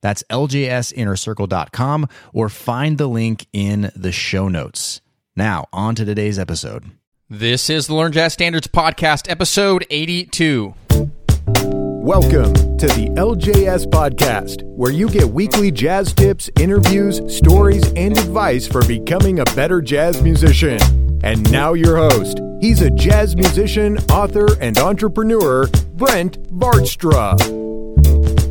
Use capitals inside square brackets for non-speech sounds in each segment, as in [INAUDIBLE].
That's ljsinnercircle.com or find the link in the show notes. Now, on to today's episode. This is the Learn Jazz Standards Podcast, episode 82. Welcome to the LJS Podcast, where you get weekly jazz tips, interviews, stories, and advice for becoming a better jazz musician. And now, your host. He's a jazz musician, author, and entrepreneur, Brent Vaartstra.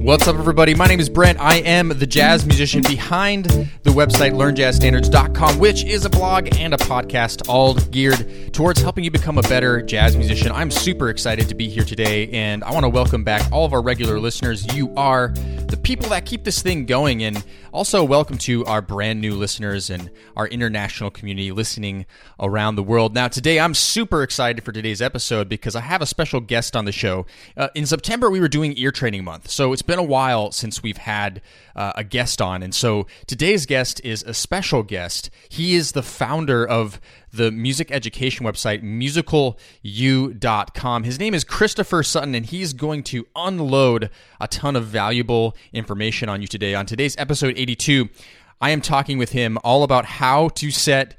What's up, everybody? My name is Brent. I am the jazz musician behind the website learnjazzstandards.com, which is a blog and a podcast all geared towards helping you become a better jazz musician. I'm super excited to be here today, and I want to welcome back all of our regular listeners. You are the people that keep this thing going, and also welcome to our brand new listeners and our international community listening around the world. Now, today I'm super excited for today's episode because I have a special guest on the show. Uh, in September, we were doing ear training month, so it's been been a while since we've had uh, a guest on. And so today's guest is a special guest. He is the founder of the music education website, musicalu.com. His name is Christopher Sutton, and he's going to unload a ton of valuable information on you today. On today's episode 82, I am talking with him all about how to set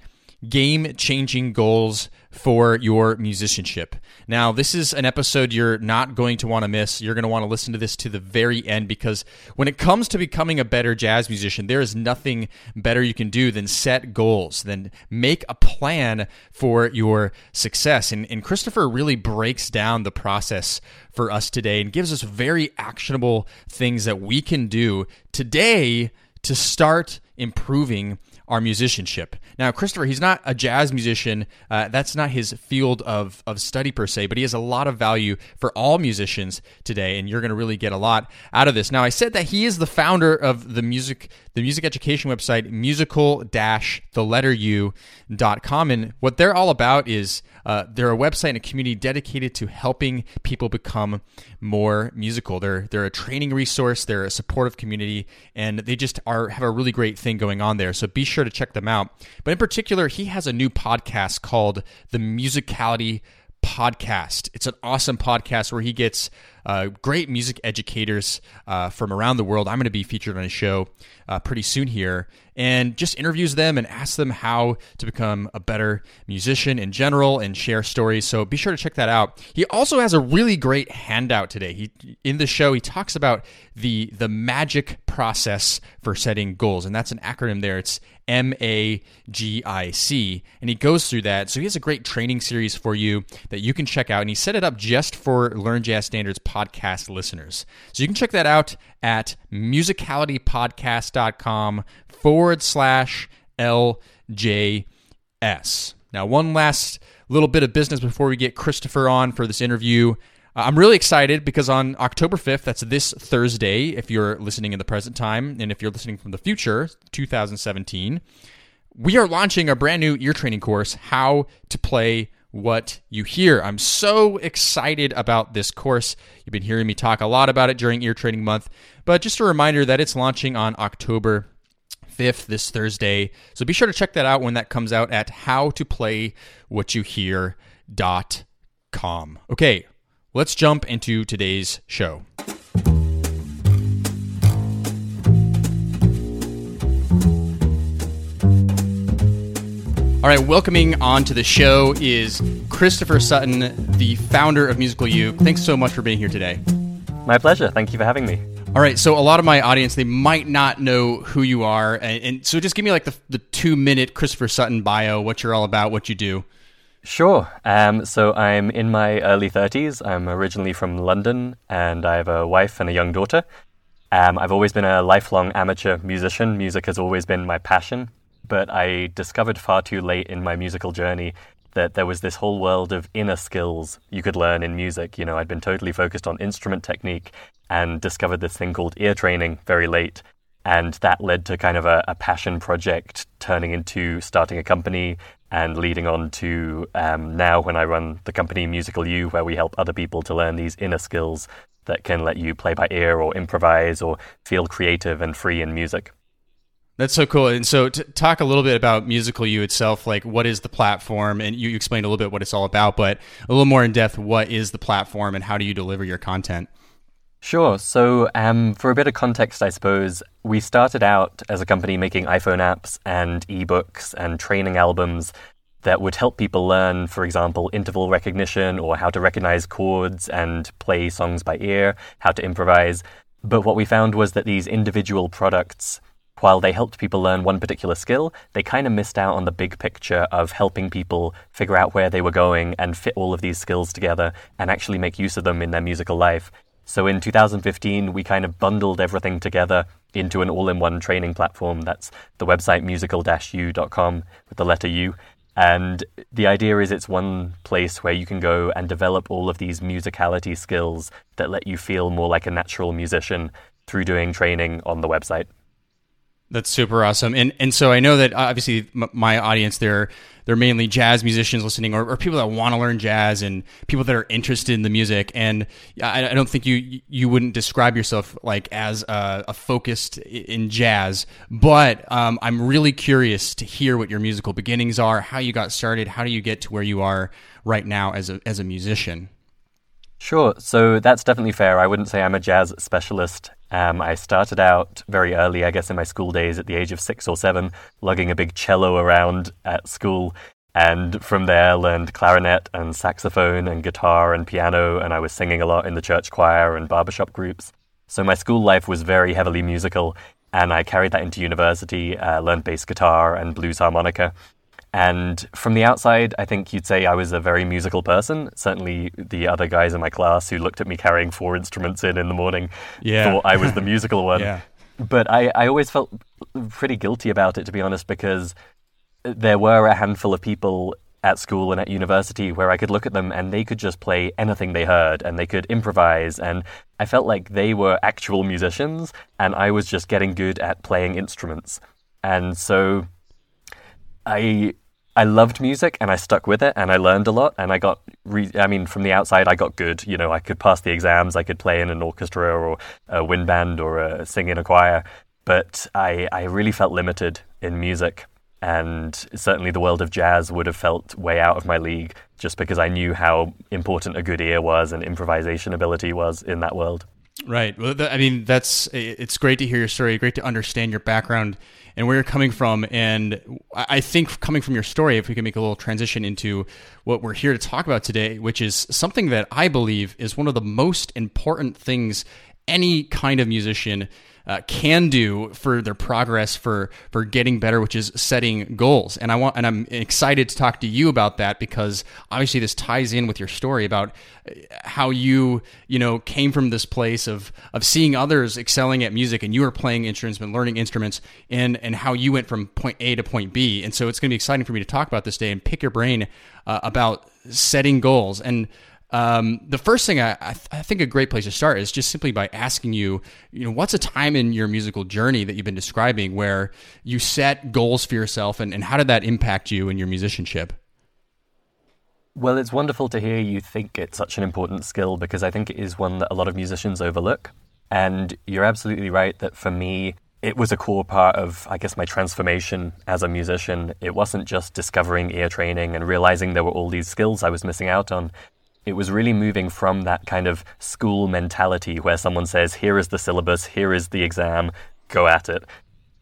game changing goals for your musicianship. Now, this is an episode you're not going to want to miss. You're going to want to listen to this to the very end because when it comes to becoming a better jazz musician, there is nothing better you can do than set goals, than make a plan for your success. And, and Christopher really breaks down the process for us today and gives us very actionable things that we can do today to start improving our musicianship. Now, Christopher, he's not a jazz musician. Uh, that's not his field of, of study per se, but he has a lot of value for all musicians today, and you're going to really get a lot out of this. Now, I said that he is the founder of the music the music education website musical dash dot com and what they're all about is uh, they're a website and a community dedicated to helping people become more musical. They're they're a training resource. They're a supportive community and they just are have a really great thing going on there. So be sure to check them out. But in particular he has a new podcast called the musicality podcast. It's an awesome podcast where he gets uh, great music educators uh, from around the world. I'm going to be featured on a show uh, pretty soon here and just interviews them and asks them how to become a better musician in general and share stories. So be sure to check that out. He also has a really great handout today. He in the show he talks about the the magic process for setting goals, and that's an acronym there. It's M A G I C, and he goes through that. So he has a great training series for you that you can check out, and he set it up just for Learn Jazz Standards podcast listeners. So you can check that out at musicalitypodcast.com forward slash LJS. Now, one last little bit of business before we get Christopher on for this interview. Uh, I'm really excited because on October 5th, that's this Thursday, if you're listening in the present time, and if you're listening from the future, 2017, we are launching a brand new ear training course, How to Play What You Hear. I'm so excited about this course. You've been hearing me talk a lot about it during Ear Training Month, but just a reminder that it's launching on October 5th, this Thursday. So be sure to check that out when that comes out at howtoplaywhatyouhear.com. Okay, let's jump into today's show. All right, welcoming on to the show is Christopher Sutton, the founder of Musical U. Thanks so much for being here today. My pleasure. Thank you for having me. All right, so a lot of my audience they might not know who you are, and, and so just give me like the, the two minute Christopher Sutton bio, what you're all about, what you do. Sure. Um, so I'm in my early 30s. I'm originally from London, and I have a wife and a young daughter. Um, I've always been a lifelong amateur musician. Music has always been my passion, but I discovered far too late in my musical journey that there was this whole world of inner skills you could learn in music. You know, I'd been totally focused on instrument technique and discovered this thing called ear training very late. And that led to kind of a, a passion project turning into starting a company and leading on to um, now when I run the company Musical U, where we help other people to learn these inner skills that can let you play by ear or improvise or feel creative and free in music. That's so cool. And so, to talk a little bit about Musical U itself, like what is the platform? And you explained a little bit what it's all about, but a little more in depth, what is the platform and how do you deliver your content? Sure. So, um, for a bit of context, I suppose, we started out as a company making iPhone apps and ebooks and training albums that would help people learn, for example, interval recognition or how to recognize chords and play songs by ear, how to improvise. But what we found was that these individual products while they helped people learn one particular skill, they kind of missed out on the big picture of helping people figure out where they were going and fit all of these skills together and actually make use of them in their musical life. So in 2015, we kind of bundled everything together into an all in one training platform. That's the website musical u.com with the letter U. And the idea is it's one place where you can go and develop all of these musicality skills that let you feel more like a natural musician through doing training on the website. That's super awesome, and and so I know that obviously my audience they're they're mainly jazz musicians listening, or, or people that want to learn jazz, and people that are interested in the music. And I, I don't think you you wouldn't describe yourself like as a, a focused in jazz, but um, I'm really curious to hear what your musical beginnings are, how you got started, how do you get to where you are right now as a as a musician. Sure. So that's definitely fair. I wouldn't say I'm a jazz specialist. Um, I started out very early, I guess, in my school days at the age of six or seven, lugging a big cello around at school. And from there, learned clarinet and saxophone and guitar and piano. And I was singing a lot in the church choir and barbershop groups. So my school life was very heavily musical. And I carried that into university, uh, learned bass guitar and blues harmonica. And from the outside, I think you'd say I was a very musical person. Certainly, the other guys in my class who looked at me carrying four instruments in in the morning yeah. thought I was the [LAUGHS] musical one. yeah. But I, I always felt pretty guilty about it, to be honest, because there were a handful of people at school and at university where I could look at them and they could just play anything they heard and they could improvise. And I felt like they were actual musicians and I was just getting good at playing instruments. And so I I loved music and I stuck with it and I learned a lot and I got re- I mean from the outside I got good you know I could pass the exams I could play in an orchestra or a wind band or a, sing in a choir but I I really felt limited in music and certainly the world of jazz would have felt way out of my league just because I knew how important a good ear was and improvisation ability was in that world. Right. Well, I mean, that's it's great to hear your story. Great to understand your background and where you're coming from. And I think coming from your story, if we can make a little transition into what we're here to talk about today, which is something that I believe is one of the most important things any kind of musician uh, can do for their progress for for getting better, which is setting goals. And I want and I'm excited to talk to you about that because obviously this ties in with your story about uh, how you you know came from this place of of seeing others excelling at music and you were playing instruments and learning instruments and and how you went from point A to point B. And so it's going to be exciting for me to talk about this day and pick your brain uh, about setting goals and um, the first thing I, I, th- I, think a great place to start is just simply by asking you, you know, what's a time in your musical journey that you've been describing where you set goals for yourself, and, and how did that impact you in your musicianship? Well, it's wonderful to hear you think it's such an important skill because I think it is one that a lot of musicians overlook. And you're absolutely right that for me, it was a core part of, I guess, my transformation as a musician. It wasn't just discovering ear training and realizing there were all these skills I was missing out on it was really moving from that kind of school mentality where someone says, here is the syllabus, here is the exam, go at it,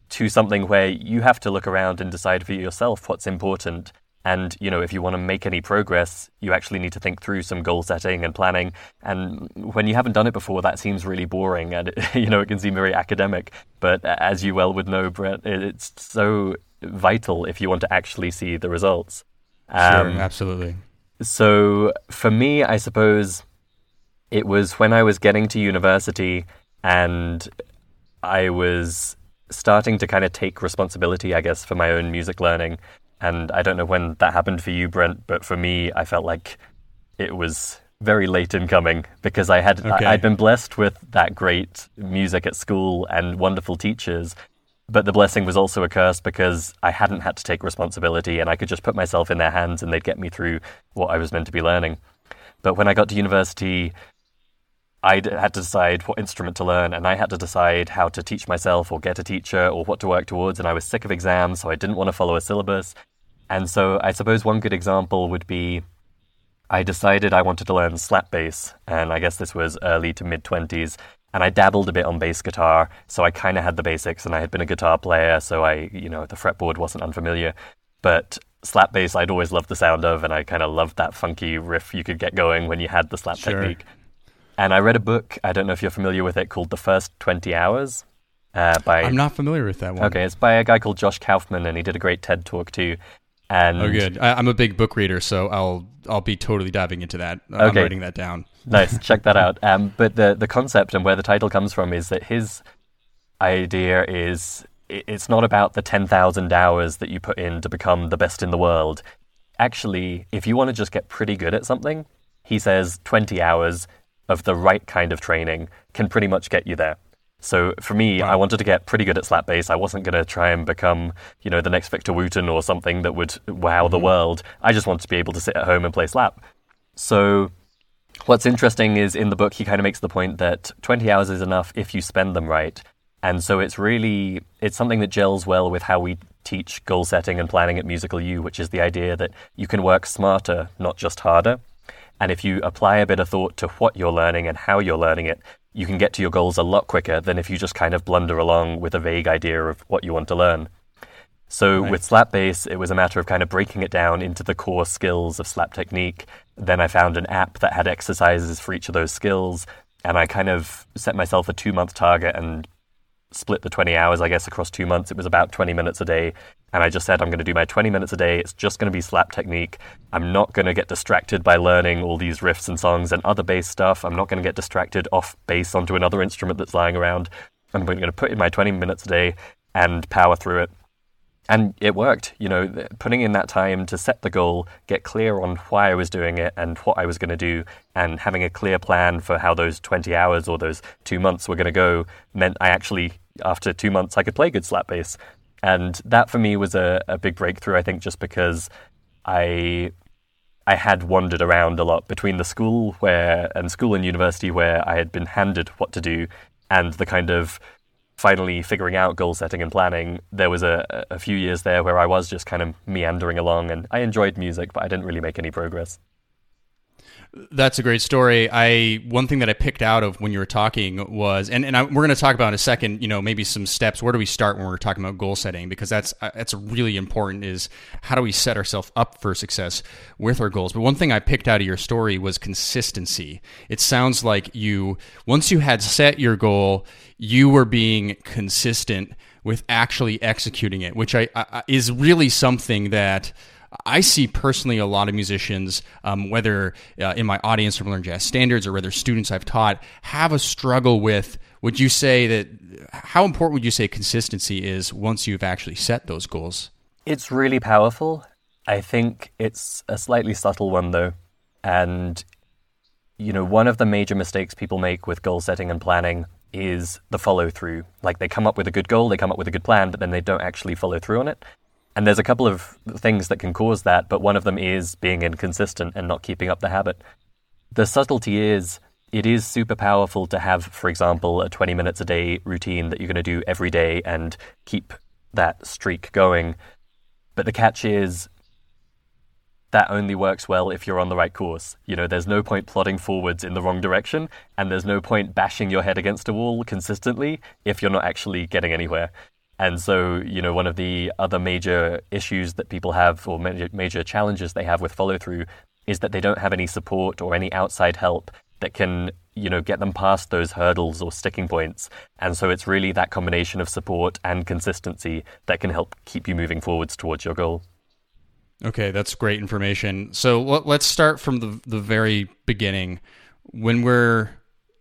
to something where you have to look around and decide for yourself what's important. And, you know, if you want to make any progress, you actually need to think through some goal setting and planning. And when you haven't done it before, that seems really boring and, it, [LAUGHS] you know, it can seem very academic. But as you well would know, Brent, it's so vital if you want to actually see the results. Um, sure, absolutely. So for me, I suppose it was when I was getting to university and I was starting to kind of take responsibility, I guess, for my own music learning. And I don't know when that happened for you, Brent, but for me, I felt like it was very late in coming because I had Okay. I, I'd been blessed with that great music at school and wonderful teachers. But the blessing was also a curse because I hadn't had to take responsibility and I could just put myself in their hands and they'd get me through what I was meant to be learning. But when I got to university, I had to decide what instrument to learn, and I had to decide how to teach myself or get a teacher or what to work towards. And I was sick of exams, so I didn't want to follow a syllabus. And so I suppose one good example would be I decided I wanted to learn slap bass, and I guess this was early to mid 20s. And I dabbled a bit on bass guitar, so I kind of had the basics, and I had been a guitar player, so I, you know, the fretboard wasn't unfamiliar. But slap bass, I'd always loved the sound of, and I kind of loved that funky riff you could get going when you had the slap Sure. technique. And I read a book, I don't know if you're familiar with it, called The First 20 Hours uh, by. I'm not familiar with that one. Okay, it's by a guy called Josh Kaufman, and he did a great TED talk too. And Oh, good. I, I'm a big book reader, so I'll I'll be totally diving into that. I'm Okay. writing that down. [LAUGHS] nice, check that out. Um, but the the concept and where the title comes from is that his idea is it's not about the ten thousand hours that you put in to become the best in the world. Actually, if you want to just get pretty good at something, he says twenty hours of the right kind of training can pretty much get you there. So for me, I wanted to get pretty good at slap bass. I wasn't going to try and become, you know, the next Victor Wooten or something that would wow the mm-hmm. world. I just wanted to be able to sit at home and play slap. So what's interesting is in the book he kind of makes the point that 20 hours is enough if you spend them right. And so it's really it's something that gels well with how we teach goal setting and planning at Musical U, which is the idea that you can work smarter, not just harder. And if you apply a bit of thought to what you're learning and how you're learning it, you can get to your goals a lot quicker than if you just kind of blunder along with a vague idea of what you want to learn. So with slap bass, it was a matter of kind of breaking it down into the core skills of slap technique. Then I found an app that had exercises for each of those skills, and I kind of set myself a two month target and split the 20 hours, I guess, across two months. It was about 20 minutes a day. And I just said, I'm going to do my 20 minutes a day. It's just going to be slap technique. I'm not going to get distracted by learning all these riffs and songs and other bass stuff. I'm not going to get distracted off bass onto another instrument that's lying around. I'm going to put in my 20 minutes a day and power through it. And it worked, you know, putting in that time to set the goal, get clear on why I was doing it and what I was going to do, and having a clear plan for how those 20 hours or those two months were going to go meant I actually, after two months, I could play good slap bass. And that for me was a, a big breakthrough, I think, just because I I had wandered around a lot between the school where and school and university where I had been handed what to do and the kind of finally figuring out goal setting and planning. There was a, a few years there where I was just kind of meandering along and I enjoyed music, but I didn't really make any progress. That's a great story. I one thing that I picked out of when you were talking was, and, and I, we're going to talk about in a second. You know, maybe some steps. Where do we start when we're talking about goal setting? Because that's uh, that's really important. Is how do we set ourselves up for success with our goals? But one thing I picked out of your story was consistency. It sounds like you once you had set your goal, you were being consistent with actually executing it, which I, I is really something that. I see personally a lot of musicians, um, whether uh, in my audience from Learn Jazz Standards or whether students I've taught, have a struggle with. Would you say that? How important would you say consistency is once you've actually set those goals? It's really powerful. I think it's a slightly subtle one though. And, you know, one of the major mistakes people make with goal setting and planning is the follow through. Like they come up with a good goal, they come up with a good plan, but then they don't actually follow through on it. And there's a couple of things that can cause that, but one of them is being inconsistent and not keeping up the habit. The subtlety is it is super powerful to have, for example, a 20 minutes a day routine that you're going to do every day and keep that streak going. But the catch is that only works well if you're on the right course. You know, there's no point plodding forwards in the wrong direction, and there's no point bashing your head against a wall consistently if you're not actually getting anywhere. And so, you know, one of the other major issues that people have, or major, major challenges they have with follow through, is that they don't have any support or any outside help that can, you know, get them past those hurdles or sticking points. And so it's really that combination of support and consistency that can help keep you moving forwards towards your goal. Okay, that's great information. So let, let's start from the the very beginning. When we're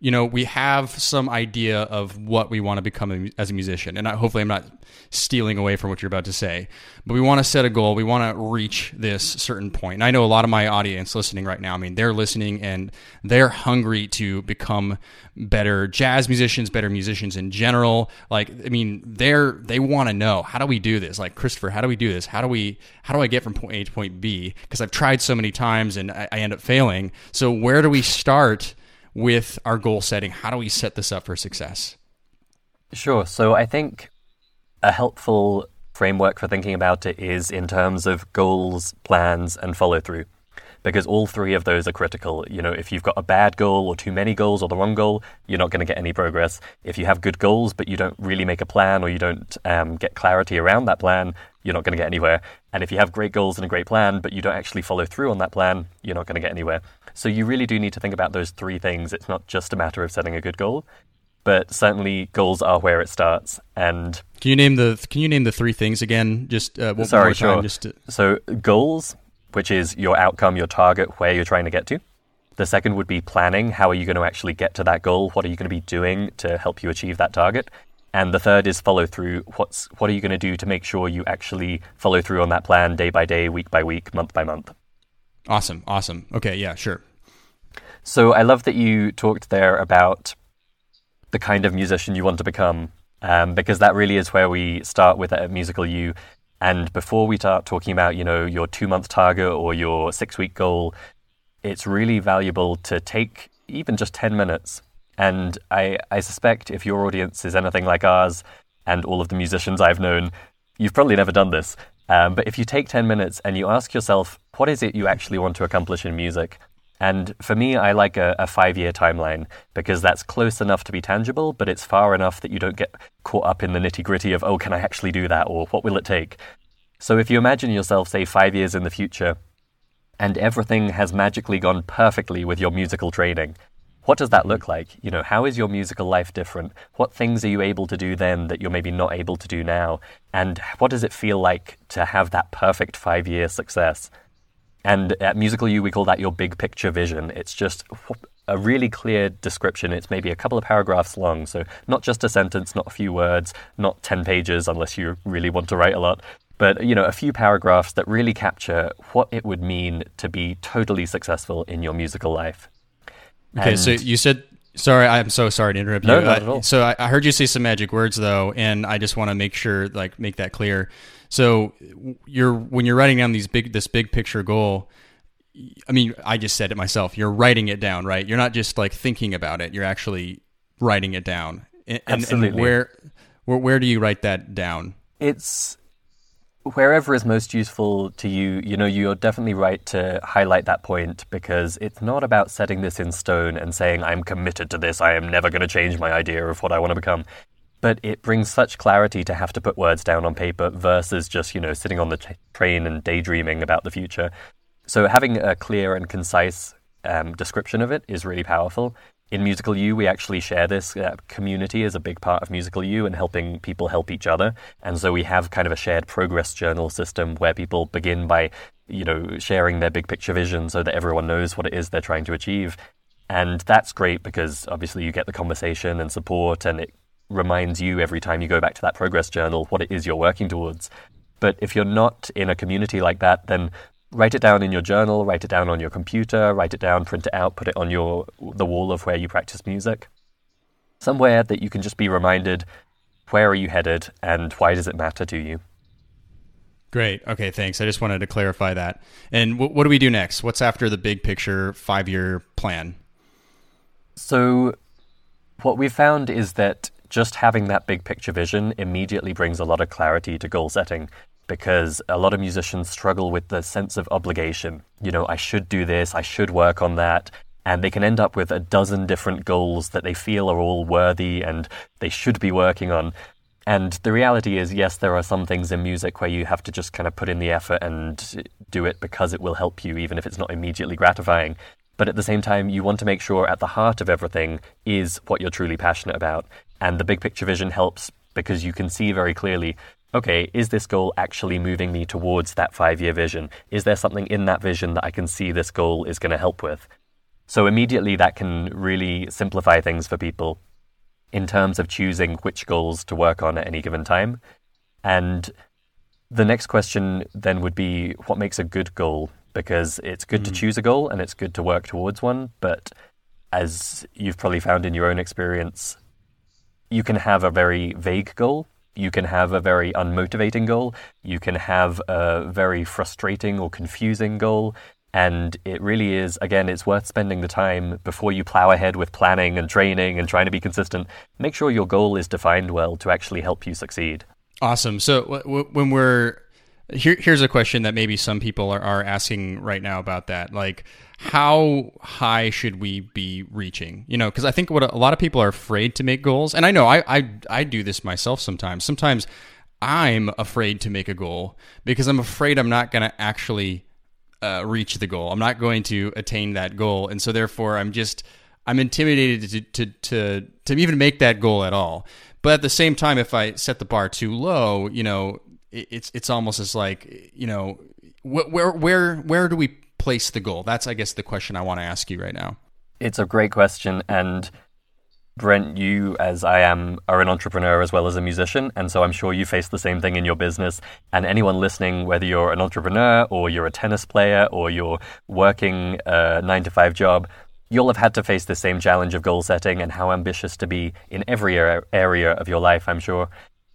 you know, we have some idea of what we want to become as a musician. And I, hopefully, I'm not stealing away from what you're about to say, but we want to set a goal. We want to reach this certain point. And I know a lot of my audience listening right now, I mean, they're listening and they're hungry to become better jazz musicians, better musicians in general. Like, I mean, they're, they want to know how do we do this? Like, Christopher, how do we do this? How do we, how do I get from point A to point B? Because I've tried so many times and I, I end up failing. So, where do we start? With our goal setting? How do we set this up for success? Sure. So I think a helpful framework for thinking about it is in terms of goals, plans, and follow through. Because all three of those are critical. You know, if you've got a bad goal or too many goals or the wrong goal, you're not going to get any progress. If you have good goals but you don't really make a plan or you don't um, get clarity around that plan, you're not going to get anywhere. And if you have great goals and a great plan but you don't actually follow through on that plan, you're not going to get anywhere. So you really do need to think about those three things. It's not just a matter of setting a good goal, but certainly goals are where it starts. And can you name the can you name the three things again? Just uh, one sorry, more time, sure. Just to... so goals, which is your outcome, your target, where you're trying to get to. The second would be planning. How are you going to actually get to that goal? What are you going to be doing to help you achieve that target? And the third is follow through. What's what are you going to do to make sure you actually follow through on that plan day by day, week by week, month by month? Awesome, awesome. Okay, yeah, sure. So I love that you talked there about the kind of musician you want to become, um, because that really is where we start with a Musical U. And before we start talking about, you know, your two month target or your six week goal, it's really valuable to take even just 10 minutes. And I, I suspect if your audience is anything like ours and all of the musicians I've known, you've probably never done this. Um, but if you take 10 minutes and you ask yourself, what is it you actually want to accomplish in music? And for me, I like a, a five year timeline because that's close enough to be tangible, but it's far enough that you don't get caught up in the nitty gritty of, oh, can I actually do that? Or what will it take? So if you imagine yourself, say, five years in the future, and everything has magically gone perfectly with your musical training, what does that look like? You know, how is your musical life different? What things are you able to do then that you're maybe not able to do now? And what does it feel like to have that perfect five year success? And at Musical U, we call that your big picture vision. It's just a really clear description. It's maybe a couple of paragraphs long, so not just a sentence, not a few words, not 10 pages unless you really want to write a lot, but you know, a few paragraphs that really capture what it would mean to be totally successful in your musical life. Okay, and so you said Sorry, I'm so sorry to interrupt no, you. Not at all. Uh, so I, I, heard you say some magic words though, and I just want to make sure, like, make that clear. So you're when you're writing down these big this big picture goal. I mean, I just said it myself. You're writing it down, right? You're not just like thinking about it. You're actually writing it down. And, Absolutely. And where, where where do you write that down? It's wherever is most useful to you, you know, you're definitely right to highlight that point because it's not about setting this in stone and saying, I'm committed to this, I am never going to change my idea of what I want to become. But it brings such clarity to have to put words down on paper versus just, you know, sitting on the t- train and daydreaming about the future. So having a clear and concise um, description of it is really powerful in Musical U, we actually share this. Uh, community is a big part of Musical U and helping people help each other. And so we have kind of a shared progress journal system where people begin by, you know, sharing their big picture vision so that everyone knows what it is they're trying to achieve. And that's great because obviously you get the conversation and support, and it reminds you every time you go back to that progress journal what it is you're working towards. But if you're not in a community like that, then write it down in your journal, write it down on your computer, write it down, print it out, put it on your the wall of where you practice music. Somewhere that you can just be reminded where are you headed and why does it matter to you. Great. Okay, thanks. I just wanted to clarify that. And w- what do we do next? What's after the big picture 5-year plan? So what we found is that just having that big picture vision immediately brings a lot of clarity to goal setting because a lot of musicians struggle with the sense of obligation. You know, I should do this, I should work on that. And they can end up with a dozen different goals that they feel are all worthy and they should be working on. And the reality is, yes, there are some things in music where you have to just kind of put in the effort and do it because it will help you, even if it's not immediately gratifying. But at the same time, you want to make sure at the heart of everything is what you're truly passionate about. And the big picture vision helps because you can see very clearly okay, is this goal actually moving me towards that five year vision? Is there something in that vision that I can see this goal is going to help with? So immediately that can really simplify things for people in terms of choosing which goals to work on at any given time. And the next question then would be what makes a good goal? Because it's good mm. to choose a goal and it's good to work towards one, but as you've probably found in your own experience, you can have a very vague goal. You can have a very unmotivating goal. You can have a very frustrating or confusing goal. And it really is, again, it's worth spending the time before you plow ahead with planning and training and trying to be consistent. Make sure your goal is defined well to actually help you succeed. Awesome. So w- w- when we're here, here's a question that maybe some people are, are asking right now about that. Like, how high should we be reaching? You know, because I think what a, lot of people are afraid to make goals, and I know I, I I do this myself sometimes. Sometimes I'm afraid to make a goal because I'm afraid I'm not going to actually uh, reach the goal. I'm not going to attain that goal, and so therefore I'm just I'm intimidated to to to to even make that goal at all. But at the same time, if I set the bar too low, you know, it's it's almost as like you know where where where do we place the goal? That's I guess the question I want to ask you right now. It's a great question, and Brent, you as I am are an entrepreneur as well as a musician, and so I'm sure you face the same thing in your business. And anyone listening, whether you're an entrepreneur or you're a tennis player or you're working a nine to five job, you'll have had to face the same challenge of goal setting and how ambitious to be in every area of your life, I'm sure.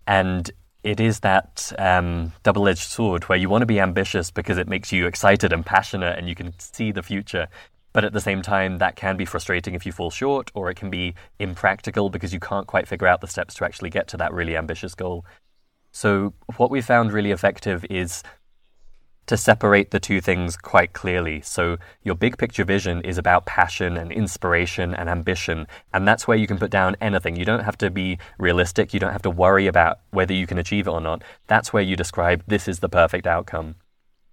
And it is that um, double edged sword where you want to be ambitious because it makes you excited and passionate and you can see the future. But at the same time, that can be frustrating if you fall short, or it can be impractical because you can't quite figure out the steps to actually get to that really ambitious goal. So, what we found really effective is to separate the two things quite clearly. So, your big picture vision is about passion and inspiration and ambition, and that's where you can put down anything. You don't have to be realistic, you don't have to worry about whether you can achieve it or not. That's where you describe this is the perfect outcome.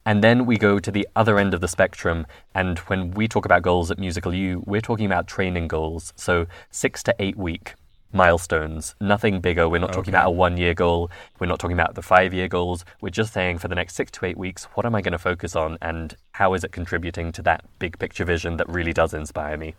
And then we go to the other end of the spectrum. And when we talk about goals at Musical U, we're talking about training goals. So six to eight week milestones, nothing bigger. We're not okay. talking about a one year goal. We're not talking about the five year goals. We're just saying for the next six to eight weeks, what am I going to focus on and how is it contributing to that big picture vision that really does inspire me?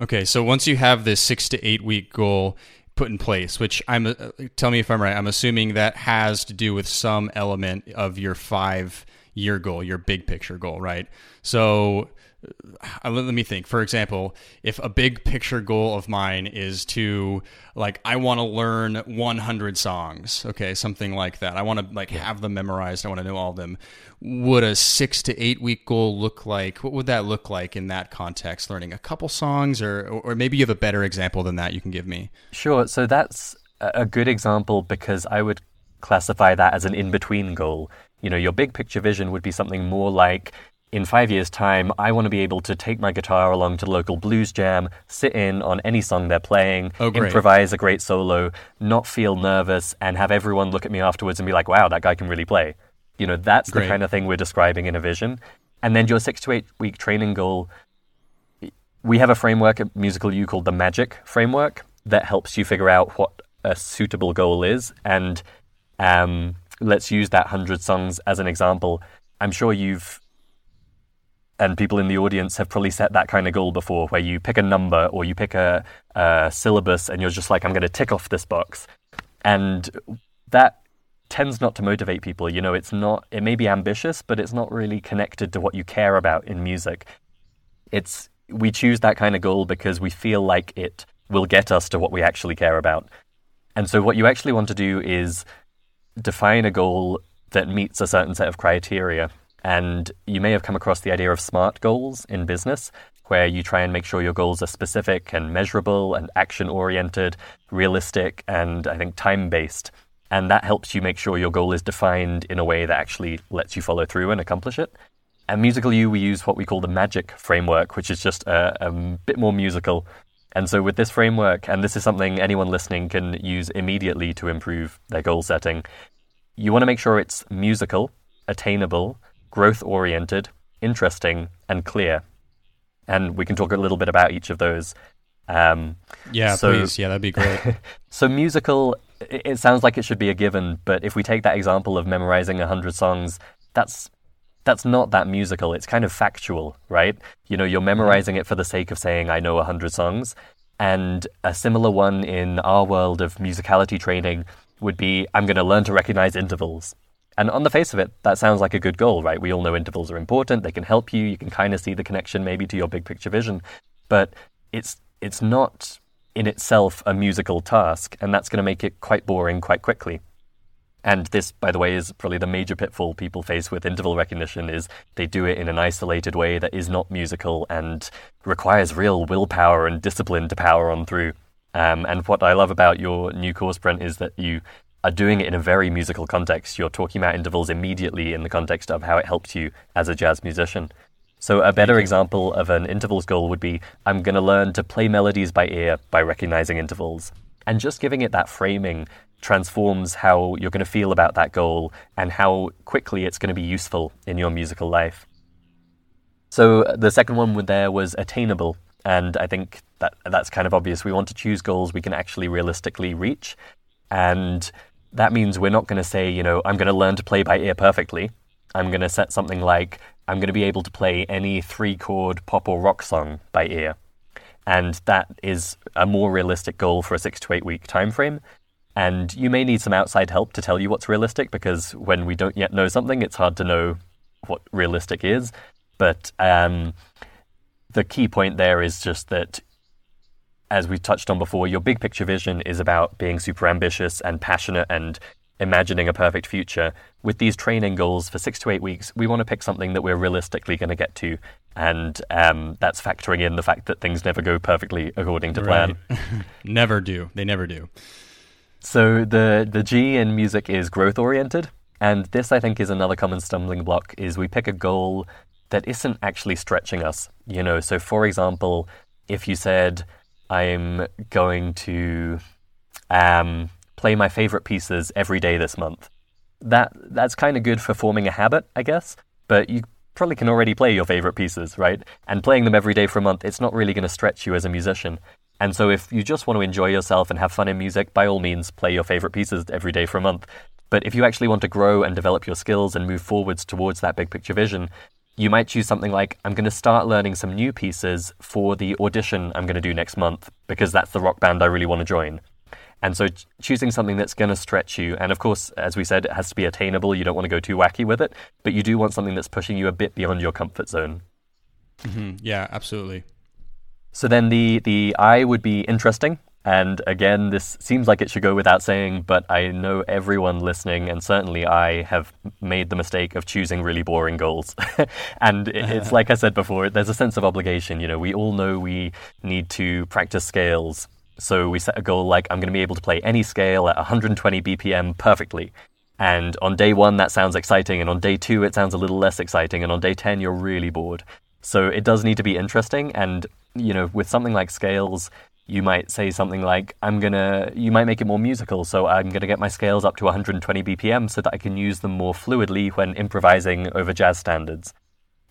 Okay, so once you have this six to eight week goal put in place, which I'm, uh, tell me if I'm right, I'm assuming that has to do with some element of your five year goal, your big picture goal, right? So Uh, let me think. For example, if a big picture goal of mine is to like I want to learn 100 songs, okay, something like that. I want to like have them memorized. I want to know all of them. Would a 6 to 8 week goal look like? What would that look like in that context? Learning a couple songs or or maybe you have a better example than that you can give me. Sure. So that's a good example because I would classify that as an in-between goal. You know, your big picture vision would be something more like in five years' time, I want to be able to take my guitar along to the local blues jam, sit in on any song they're playing, oh, improvise a great solo, not feel nervous, and have everyone look at me afterwards and be like, wow, that guy can really play. You know, that's great. the kind of thing we're describing in a vision. And then your six to eight week training goal, we have a framework at Musical U called the Magic Framework that helps you figure out what a suitable goal is. And um, let's use that 100 songs as an example. I'm sure you've and people in the audience have probably set that kind of goal before where you pick a number or you pick a, a syllabus and you're just like i'm going to tick off this box. And that tends not to motivate people you know? It's not it may be ambitious but it's not really connected to what you care about in music. It's we choose that kind of goal because we feel like it will get us to what we actually care about. And so what you actually want to do is define a goal that meets a certain set of criteria and you may have come across the idea of SMART goals in business, where you try and make sure your goals are specific and measurable and action oriented, realistic, and I think time based. And that helps you make sure your goal is defined in a way that actually lets you follow through and accomplish it. At Musical U, we use what we call the MAGIC framework, which is just a, a bit more musical. And so, with this framework, and this is something anyone listening can use immediately to improve their goal setting, you want to make sure it's musical, attainable, growth oriented, interesting, and clear. And we can talk a little bit about each of those. Um, yeah, so, please. Yeah, that'd be great. [LAUGHS] so, musical, it, it sounds like it should be a given, but if we take that example of memorizing 100 songs, that's that's not that musical. It's kind of factual, right? You know, you're memorizing it for the sake of saying, I know 100 songs. And a similar one in our world of musicality training would be, I'm going to learn to recognize intervals. And on the face of it, that sounds like a good goal, right? We all know intervals are important. They can help you. You can kind of see the connection maybe to your big picture vision. But it's, it's not in itself a musical task, and that's going to make it quite boring quite quickly. And this, by the way, is probably the major pitfall people face with interval recognition is they do it in an isolated way that is not musical and requires real willpower and discipline to power on through. Um, and what I love about your new course, Brent, is that you are doing it in a very musical context. You're talking about intervals immediately in the context of how it helps you as a jazz musician. So, a better example of an intervals goal would be I'm going to learn to play melodies by ear by recognizing intervals. And just giving it that framing transforms how you're going to feel about that goal and how quickly it's going to be useful in your musical life. So the second one there was attainable, and I think that that's kind of obvious. We want to choose goals we can actually realistically reach, and that means we're not going to say, you know, I'm going to learn to play by ear perfectly. I'm going to set something like I'm going to be able to play any three chord pop or rock song by ear. And that is a more realistic goal for a six to eight week time frame. And you may need some outside help to tell you what's realistic because when we don't yet know something, it's hard to know what realistic is. But um, the key point there is just that, as we touched on before, your big picture vision is about being super ambitious and passionate and imagining a perfect future. With these training goals for six to eight weeks, we want to pick something that we're realistically going to get to. And um, that's factoring in the fact that things never go perfectly according to plan. Right. [LAUGHS] never do. They never do. So the the G in music is growth oriented, and this I think is another common stumbling block. Is we pick a goal that isn't actually stretching us. You know, so for example, if you said I'm going to um, play my favorite pieces every day this month, that that's kind of good for forming a habit, I guess. But you probably can already play your favorite pieces, right? And playing them every day for a month, it's not really going to stretch you as a musician. And so, if you just want to enjoy yourself and have fun in music, by all means, play your favorite pieces every day for a month. But if you actually want to grow and develop your skills and move forwards towards that big picture vision, you might choose something like I'm going to start learning some new pieces for the audition I'm going to do next month because that's the rock band I really want to join. And so choosing something that's going to stretch you, and of course, as we said, it has to be attainable. You don't want to go too wacky with it, but you do want something that's pushing you a bit beyond your comfort zone. Mm-hmm. Yeah, absolutely. So then the, the I would be interesting. And again, this seems like it should go without saying, but I know everyone listening, and certainly I have made the mistake of choosing really boring goals. [LAUGHS] and it's like I said before, there's a sense of obligation. You know, we all know we need to practice scales. So we set a goal like, I'm going to be able to play any scale at 120 BPM perfectly. And on day one, that sounds exciting. And on day two, it sounds a little less exciting. And on day 10, you're really bored. So it does need to be interesting. And you know, with something like scales, you might say something like, I'm gonna, you might make it more musical, so I'm gonna get my scales up to 120 BPM so that I can use them more fluidly when improvising over jazz standards.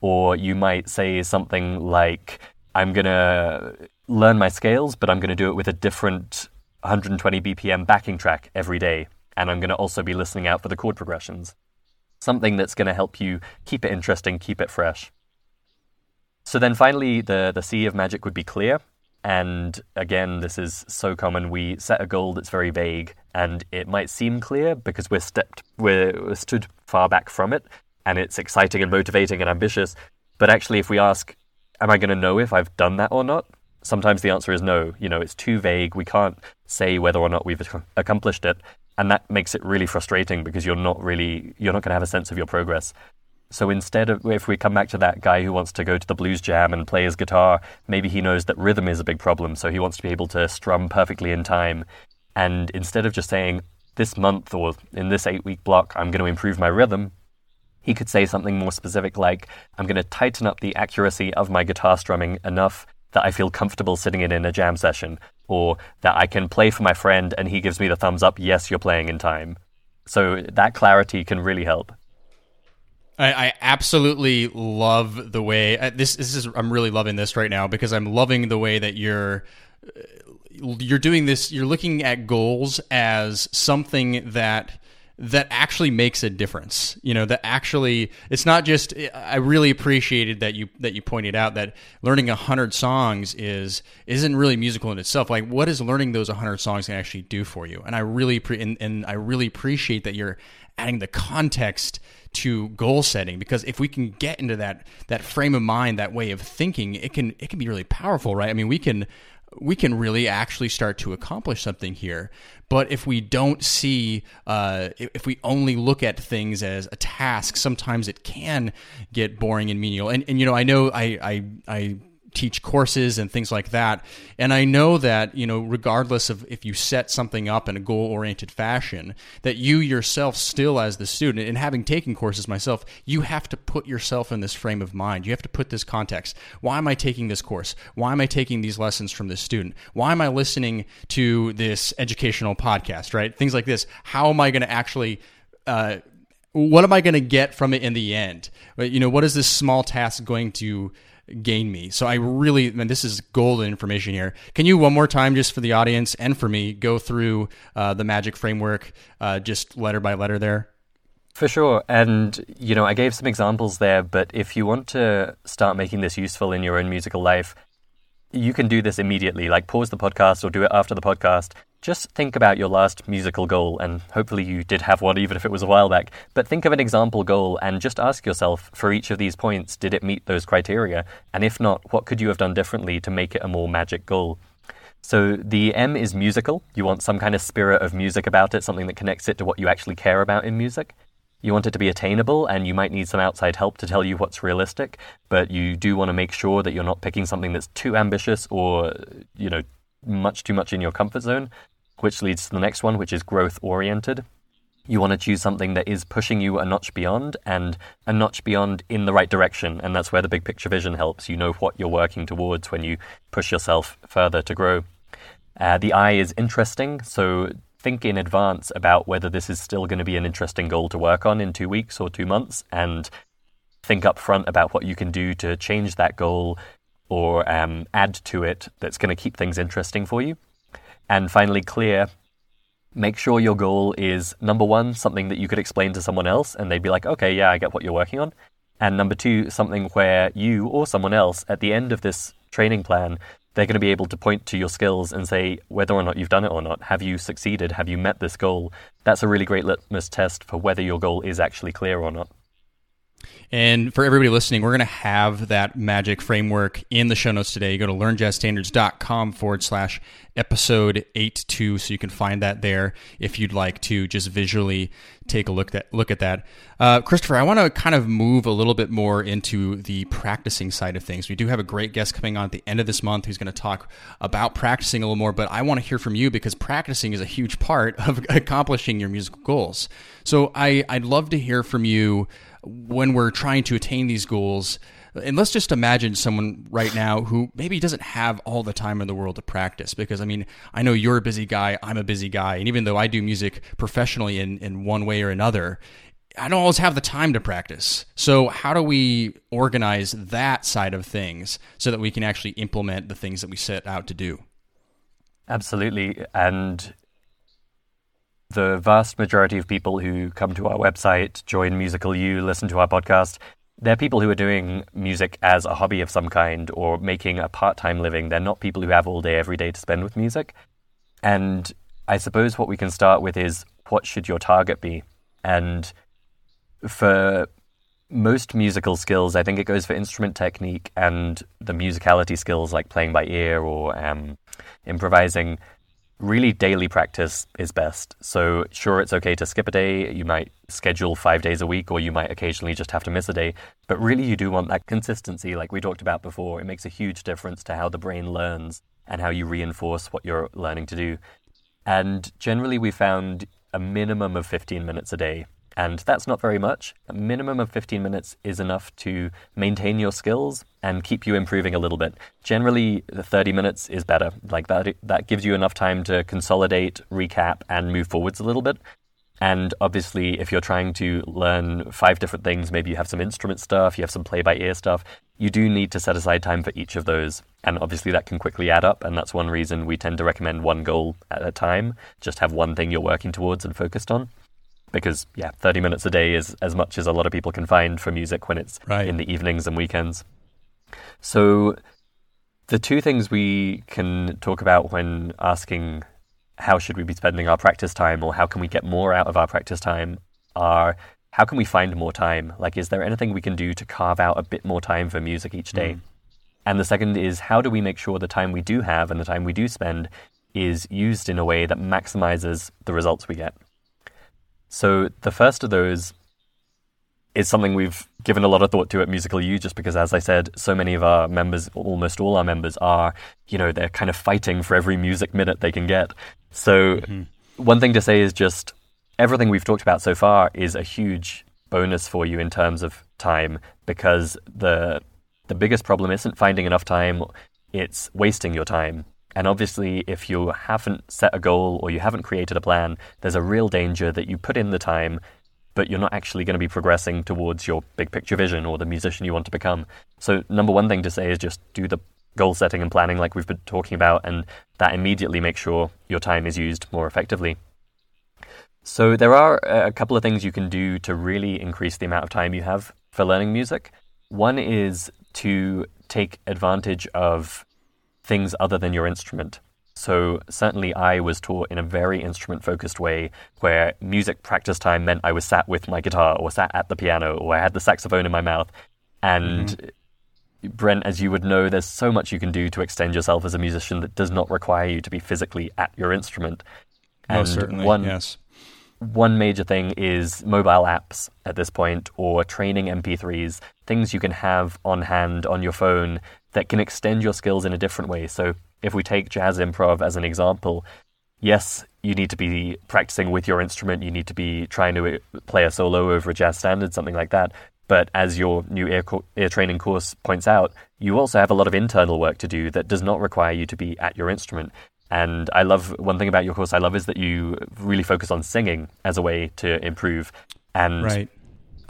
Or you might say something like, I'm gonna learn my scales, but I'm gonna do it with a different 120 BPM backing track every day. And I'm gonna also be listening out for the chord progressions. Something that's gonna help you keep it interesting, keep it fresh. So then finally, the, the C of magic would be clear. And again, this is so common. We set a goal that's very vague, and it might seem clear because we're stepped, we're, we're stood far back from it, and it's exciting and motivating and ambitious. But actually, if we ask, "Am I going to know if I've done that or not?" Sometimes the answer is no. You know, it's too vague. We can't say whether or not we've accomplished it, and that makes it really frustrating because you're not really you're not going to have a sense of your progress. So instead of, if we come back to that guy who wants to go to the blues jam and play his guitar, maybe he knows that rhythm is a big problem, so he wants to be able to strum perfectly in time. And instead of just saying, this month or in this eight week block, I'm going to improve my rhythm, he could say something more specific like, I'm going to tighten up the accuracy of my guitar strumming enough that I feel comfortable sitting in in a jam session, or that I can play for my friend and he gives me the thumbs up, yes, you're playing in time. So that clarity can really help. I, I, absolutely love the way uh, this, this is. I'm really loving this right now because I'm loving the way that you're uh, you're doing this. You're looking at goals as something that that actually makes a difference. You know, that actually it's not just I really appreciated that you that you pointed out that learning 100 songs is isn't really musical in itself. Like what is learning those 100 songs can actually do for you? And I really pre- and, and I really appreciate that you're adding the context to goal setting because if we can get into that that frame of mind, that way of thinking, it can it can be really powerful, right? I mean, we can we can really actually start to accomplish something here. But if we don't see, uh, if we only look at things as a task, sometimes it can get boring and menial. And, and you know, I know I, I, I teach courses and things like that. And I know that, you know, regardless of if you set something up in a goal oriented fashion, that you yourself, still as the student, and having taken courses myself, you have to put yourself in this frame of mind. You have to put this context. Why am I taking this course? Why am I taking these lessons from this student? Why am I listening to this educational podcast, right? Things like this. How am I going to actually, uh, what am I going to get from it in the end? You know, what is this small task going to gain me. So I really, man, this is golden information here. Can you one more time, just for the audience and for me, go through uh, the magic framework, uh, just letter by letter there? For sure. And, you know, I gave some examples there, but if you want to start making this useful in your own musical life, you can do this immediately. Like pause the podcast or do it after the podcast just think about your last musical goal, and hopefully you did have one, even if it was a while back. But think of an example goal and just ask yourself for each of these points, did it meet those criteria? And if not, what could you have done differently to make it a more magic goal? So the M is musical. You want some kind of spirit of music about it, something that connects it to what you actually care about in music. You want it to be attainable, and you might need some outside help to tell you what's realistic, but you do want to make sure that you're not picking something that's too ambitious or, you know, much too much in your comfort zone, which leads to the next one, which is growth oriented. You want to choose something that is pushing you a notch beyond and a notch beyond in the right direction. And that's where the big picture vision helps. You know what you're working towards when you push yourself further to grow. Uh, the I is interesting. So think in advance about whether this is still going to be an interesting goal to work on in two weeks or two months and think up front about what you can do to change that goal or um, add to it that's going to keep things interesting for you. And finally, clear. Make sure your goal is number one, something that you could explain to someone else and they'd be like, okay, yeah, I get what you're working on. And number two, something where you or someone else at the end of this training plan, they're going to be able to point to your skills and say whether or not you've done it or not. Have you succeeded? Have you met this goal? That's a really great litmus test for whether your goal is actually clear or not. And for everybody listening, we're going to have that magic framework in the show notes today. You go to learnjazzstandards.com forward slash episode 82. So you can find that there if you'd like to just visually take a look at, look at that. Uh, Christopher, I want to kind of move a little bit more into the practicing side of things. We do have a great guest coming on at the end of this month who's going to talk about practicing a little more, but I want to hear from you because practicing is a huge part [LAUGHS] of accomplishing your musical goals. So I, I'd love to hear from you when we're trying to attain these goals and let's just imagine someone right now who maybe doesn't have all the time in the world to practice. Because i mean i know you're a busy guy i'm a busy guy and even though i do music professionally in, in one way or another i don't always have the time to practice. So how do we organize that side of things so that we can actually implement the things that we set out to do? Absolutely. And the vast majority of people who come to our website, join Musical U, listen to our podcast, they're people who are doing music as a hobby of some kind or making a part time living. They're not people who have all day, every day to spend with music. And I suppose what we can start with is what should your target be? And for most musical skills, I think it goes for instrument technique and the musicality skills like playing by ear or um, improvising really daily practice is best. So, sure, it's okay to skip a day. You might schedule five days a week, or you might occasionally just have to miss a day. But really, you do want that consistency, like we talked about before. It makes a huge difference to how the brain learns and how you reinforce what you're learning to do. And generally, we found a minimum of 15 minutes a day and that's not very much. A minimum of 15 minutes is enough to maintain your skills and keep you improving a little bit. Generally, the 30 minutes is better. Like that, that gives you enough time to consolidate, recap, and move forwards a little bit. And obviously, if you're trying to learn five different things, maybe you have some instrument stuff, you have some play by ear stuff, you do need to set aside time for each of those. And obviously, that can quickly add up. And that's one reason we tend to recommend one goal at a time. Just have one thing you're working towards and focused on. Because yeah, 30 minutes a day is as much as a lot of people can find for music when it's Right. in the evenings and weekends. So the two things we can talk about when asking how should we be spending our practice time or how can we get more out of our practice time are how can we find more time? Like, is there anything we can do to carve out a bit more time for music each day? Mm. And the second is how do we make sure the time we do have and the time we do spend is used in a way that maximizes the results we get? So, the first of those is something we've given a lot of thought to at Musical U just because, as I said, so many of our members, almost all our members, are, you know, they're kind of fighting for every music minute they can get. So, mm-hmm. one thing to say is just everything we've talked about so far is a huge bonus for you in terms of time because the the biggest problem isn't finding enough time, it's wasting your time. And obviously, if you haven't set a goal or you haven't created a plan, there's a real danger that you put in the time, but you're not actually going to be progressing towards your big picture vision or the musician you want to become. So, number one thing to say is just do the goal setting and planning like we've been talking about, and that immediately makes sure your time is used more effectively. So, there are a couple of things you can do to really increase the amount of time you have for learning music. One is to take advantage of things other than your instrument. So, certainly, I was taught in a very instrument focused way where music practice time meant I was sat with my guitar or sat at the piano or I had the saxophone in my mouth. And mm-hmm. Brent, as you would know, there's so much you can do to extend yourself as a musician that does not require you to be physically at your instrument. Most certainly. one yes. one major thing is mobile apps at this point or training MP3s, things you can have on hand on your phone that can extend your skills in a different way. So, if we take jazz improv as an example, yes, you need to be practicing with your instrument, you need to be trying to uh, play a solo over a jazz standard, something like that. But as your new ear, co- ear training course points out, you also have a lot of internal work to do that does not require you to be at your instrument. And I love one thing about your course I love is that you really focus on singing as a way to improve. And Right.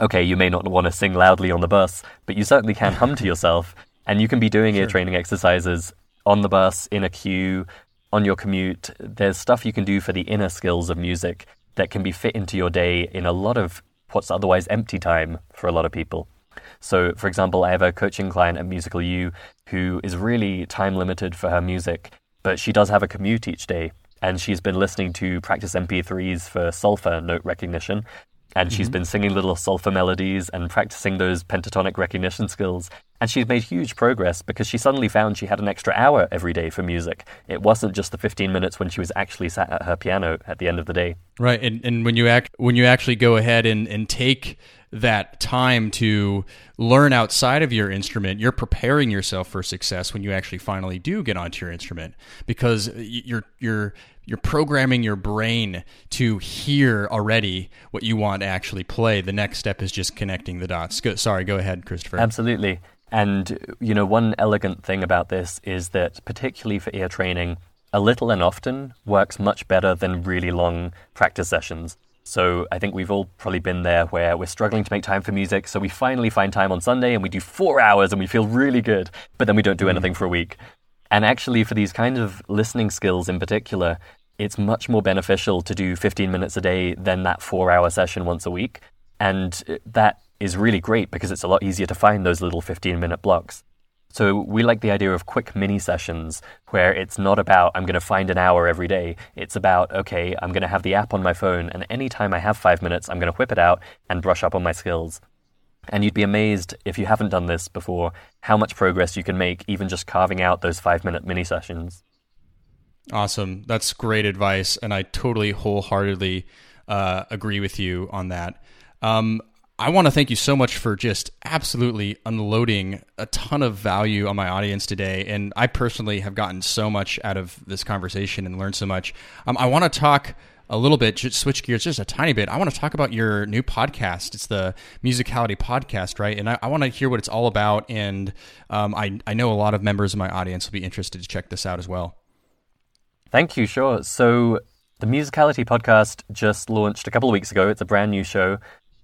okay, you may not want to sing loudly on the bus, but you certainly can hum to yourself. And you can be doing ear training exercises on the bus, in a queue, on your commute. There's stuff you can do for the inner skills of music that can be fit into your day in a lot of what's otherwise empty time for a lot of people. So, for example, I have a coaching client at Musical U who is really time limited for her music, but she does have a commute each day. And she's been listening to practice MP3s for solfa note recognition. And she's mm-hmm. been singing little solfa melodies and practicing those pentatonic recognition skills. And she's made huge progress because she suddenly found she had an extra hour every day for music. It wasn't just the 15 minutes when she was actually sat at her piano at the end of the day. Right, and and when you act when you actually go ahead and and take that time to learn outside of your instrument, you're preparing yourself for success when you actually finally do get onto your instrument because you're you're you're programming your brain to hear already what you want to actually play. The next step is just connecting the dots. Go, sorry, go ahead, Christopher. Absolutely. And, you know, one elegant thing about this is that, particularly for ear training, a little and often works much better than really long practice sessions. So I think we've all probably been there where we're struggling to make time for music, so we finally find time on Sunday and we do four hours and we feel really good, but then we don't do hmm. anything for a week. And actually, for these kind of listening skills in particular, it's much more beneficial to do 15 minutes a day than that four hour session once a week. And that is really great because it's a lot easier to find those little 15 minute blocks. So we like the idea of quick mini sessions where it's not about I'm going to find an hour every day. It's about okay, I'm going to have the app on my phone and anytime I have 5 minutes, I'm going to whip it out and brush up on my skills. And you'd be amazed if you haven't done this before how much progress you can make even just carving out those 5 minute mini sessions. Awesome. That's great advice, and I totally wholeheartedly uh, agree with you on that. Um, I want to thank you so much for just absolutely unloading a ton of value on my audience today. And I personally have gotten so much out of this conversation and learned so much. Um, I want to talk a little bit, just switch gears just a tiny bit. I want to talk about your new podcast. It's the Musicality Podcast, right? And I, I want to hear what it's all about. And um, I, I know a lot of members of my audience will be interested to check this out as well. Thank you, sure. So, the Musicality podcast just launched a couple of weeks ago. It's a brand new show,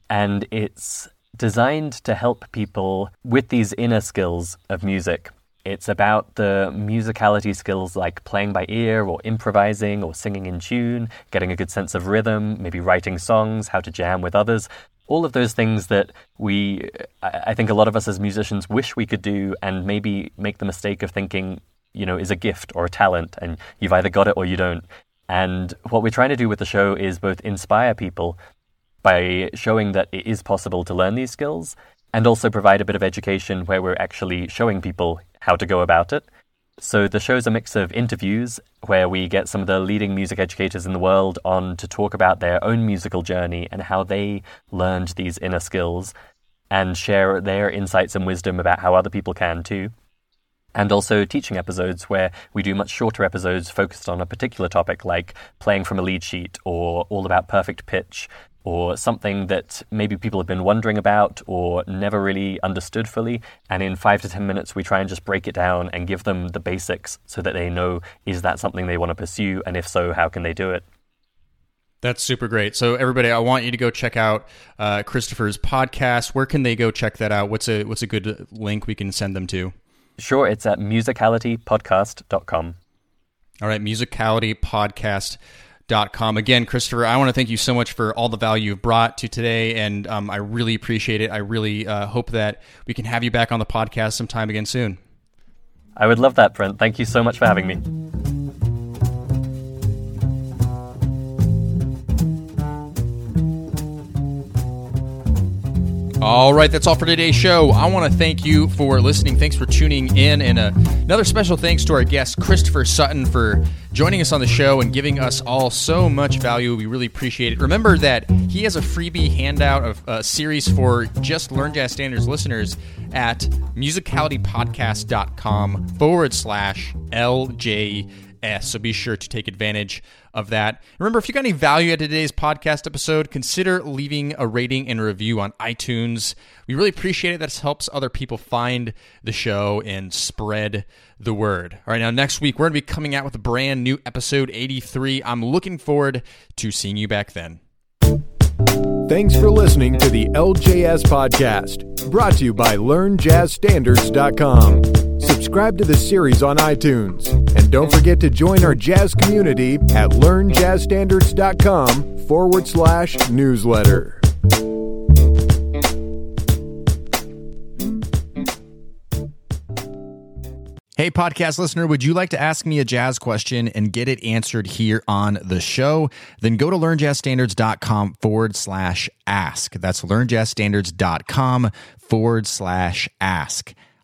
and it's designed to help people with these inner skills of music. It's about the musicality skills like playing by ear or improvising or singing in tune, getting a good sense of rhythm, maybe writing songs, how to jam with others. All of those things that we, I think a lot of us as musicians wish we could do and maybe make the mistake of thinking, you know, is a gift or a talent and you've either got it or you don't. And what we're trying to do with the show is both inspire people by showing that it is possible to learn these skills and also provide a bit of education where we're actually showing people how to go about it. So the show's a mix of interviews where we get some of the leading music educators in the world on to talk about their own musical journey and how they learned these inner skills and share their insights and wisdom about how other people can too. And also teaching episodes where we do much shorter episodes focused on a particular topic like playing from a lead sheet or all about perfect pitch or something that maybe people have been wondering about or never really understood fully. And in five to 10 minutes, we try and just break it down and give them the basics so that they know is that something they want to pursue? And if so, how can they do it? That's super great. So, everybody, I want you to go check out uh, Christopher's podcast. Where can they go check that out? What's a what's a good link we can send them to? Sure, it's at musicalitypodcast.com. All right, musicalitypodcast.com com. Again, Christopher, I want to thank you so much for all the value you've brought to today, and um, I really appreciate it. I really uh, hope that we can have you back on the podcast sometime again soon. I would love that, Brent. Thank you so much for having me. All right, that's all for today's show. I want to thank you for listening. Thanks for tuning in. And uh, another special thanks to our guest, Christopher Sutton, for joining us on the show and giving us all so much value. We really appreciate it. Remember that he has a freebie handout of a series for just Learn Jazz Standards listeners at musicalitypodcast.com forward slash LJ S. So be sure to take advantage of that. Remember, if you got any value at today's podcast episode, consider leaving a rating and review on iTunes. We really appreciate it. That helps other people find the show and spread the word. All right, now next week, we're going to be coming out with a brand new episode 83. I'm looking forward to seeing you back then. Thanks for listening to the LJS Podcast, brought to you by LearnJazzStandards.com. Subscribe to the series on iTunes, and don't forget to join our jazz community at LearnJazzStandards.com forward slash newsletter. Hey, podcast listener, would you like to ask me a jazz question and get it answered here on the show? Then go to learnjazzstandards.com forward slash ask. That's learnjazzstandards.com forward slash ask.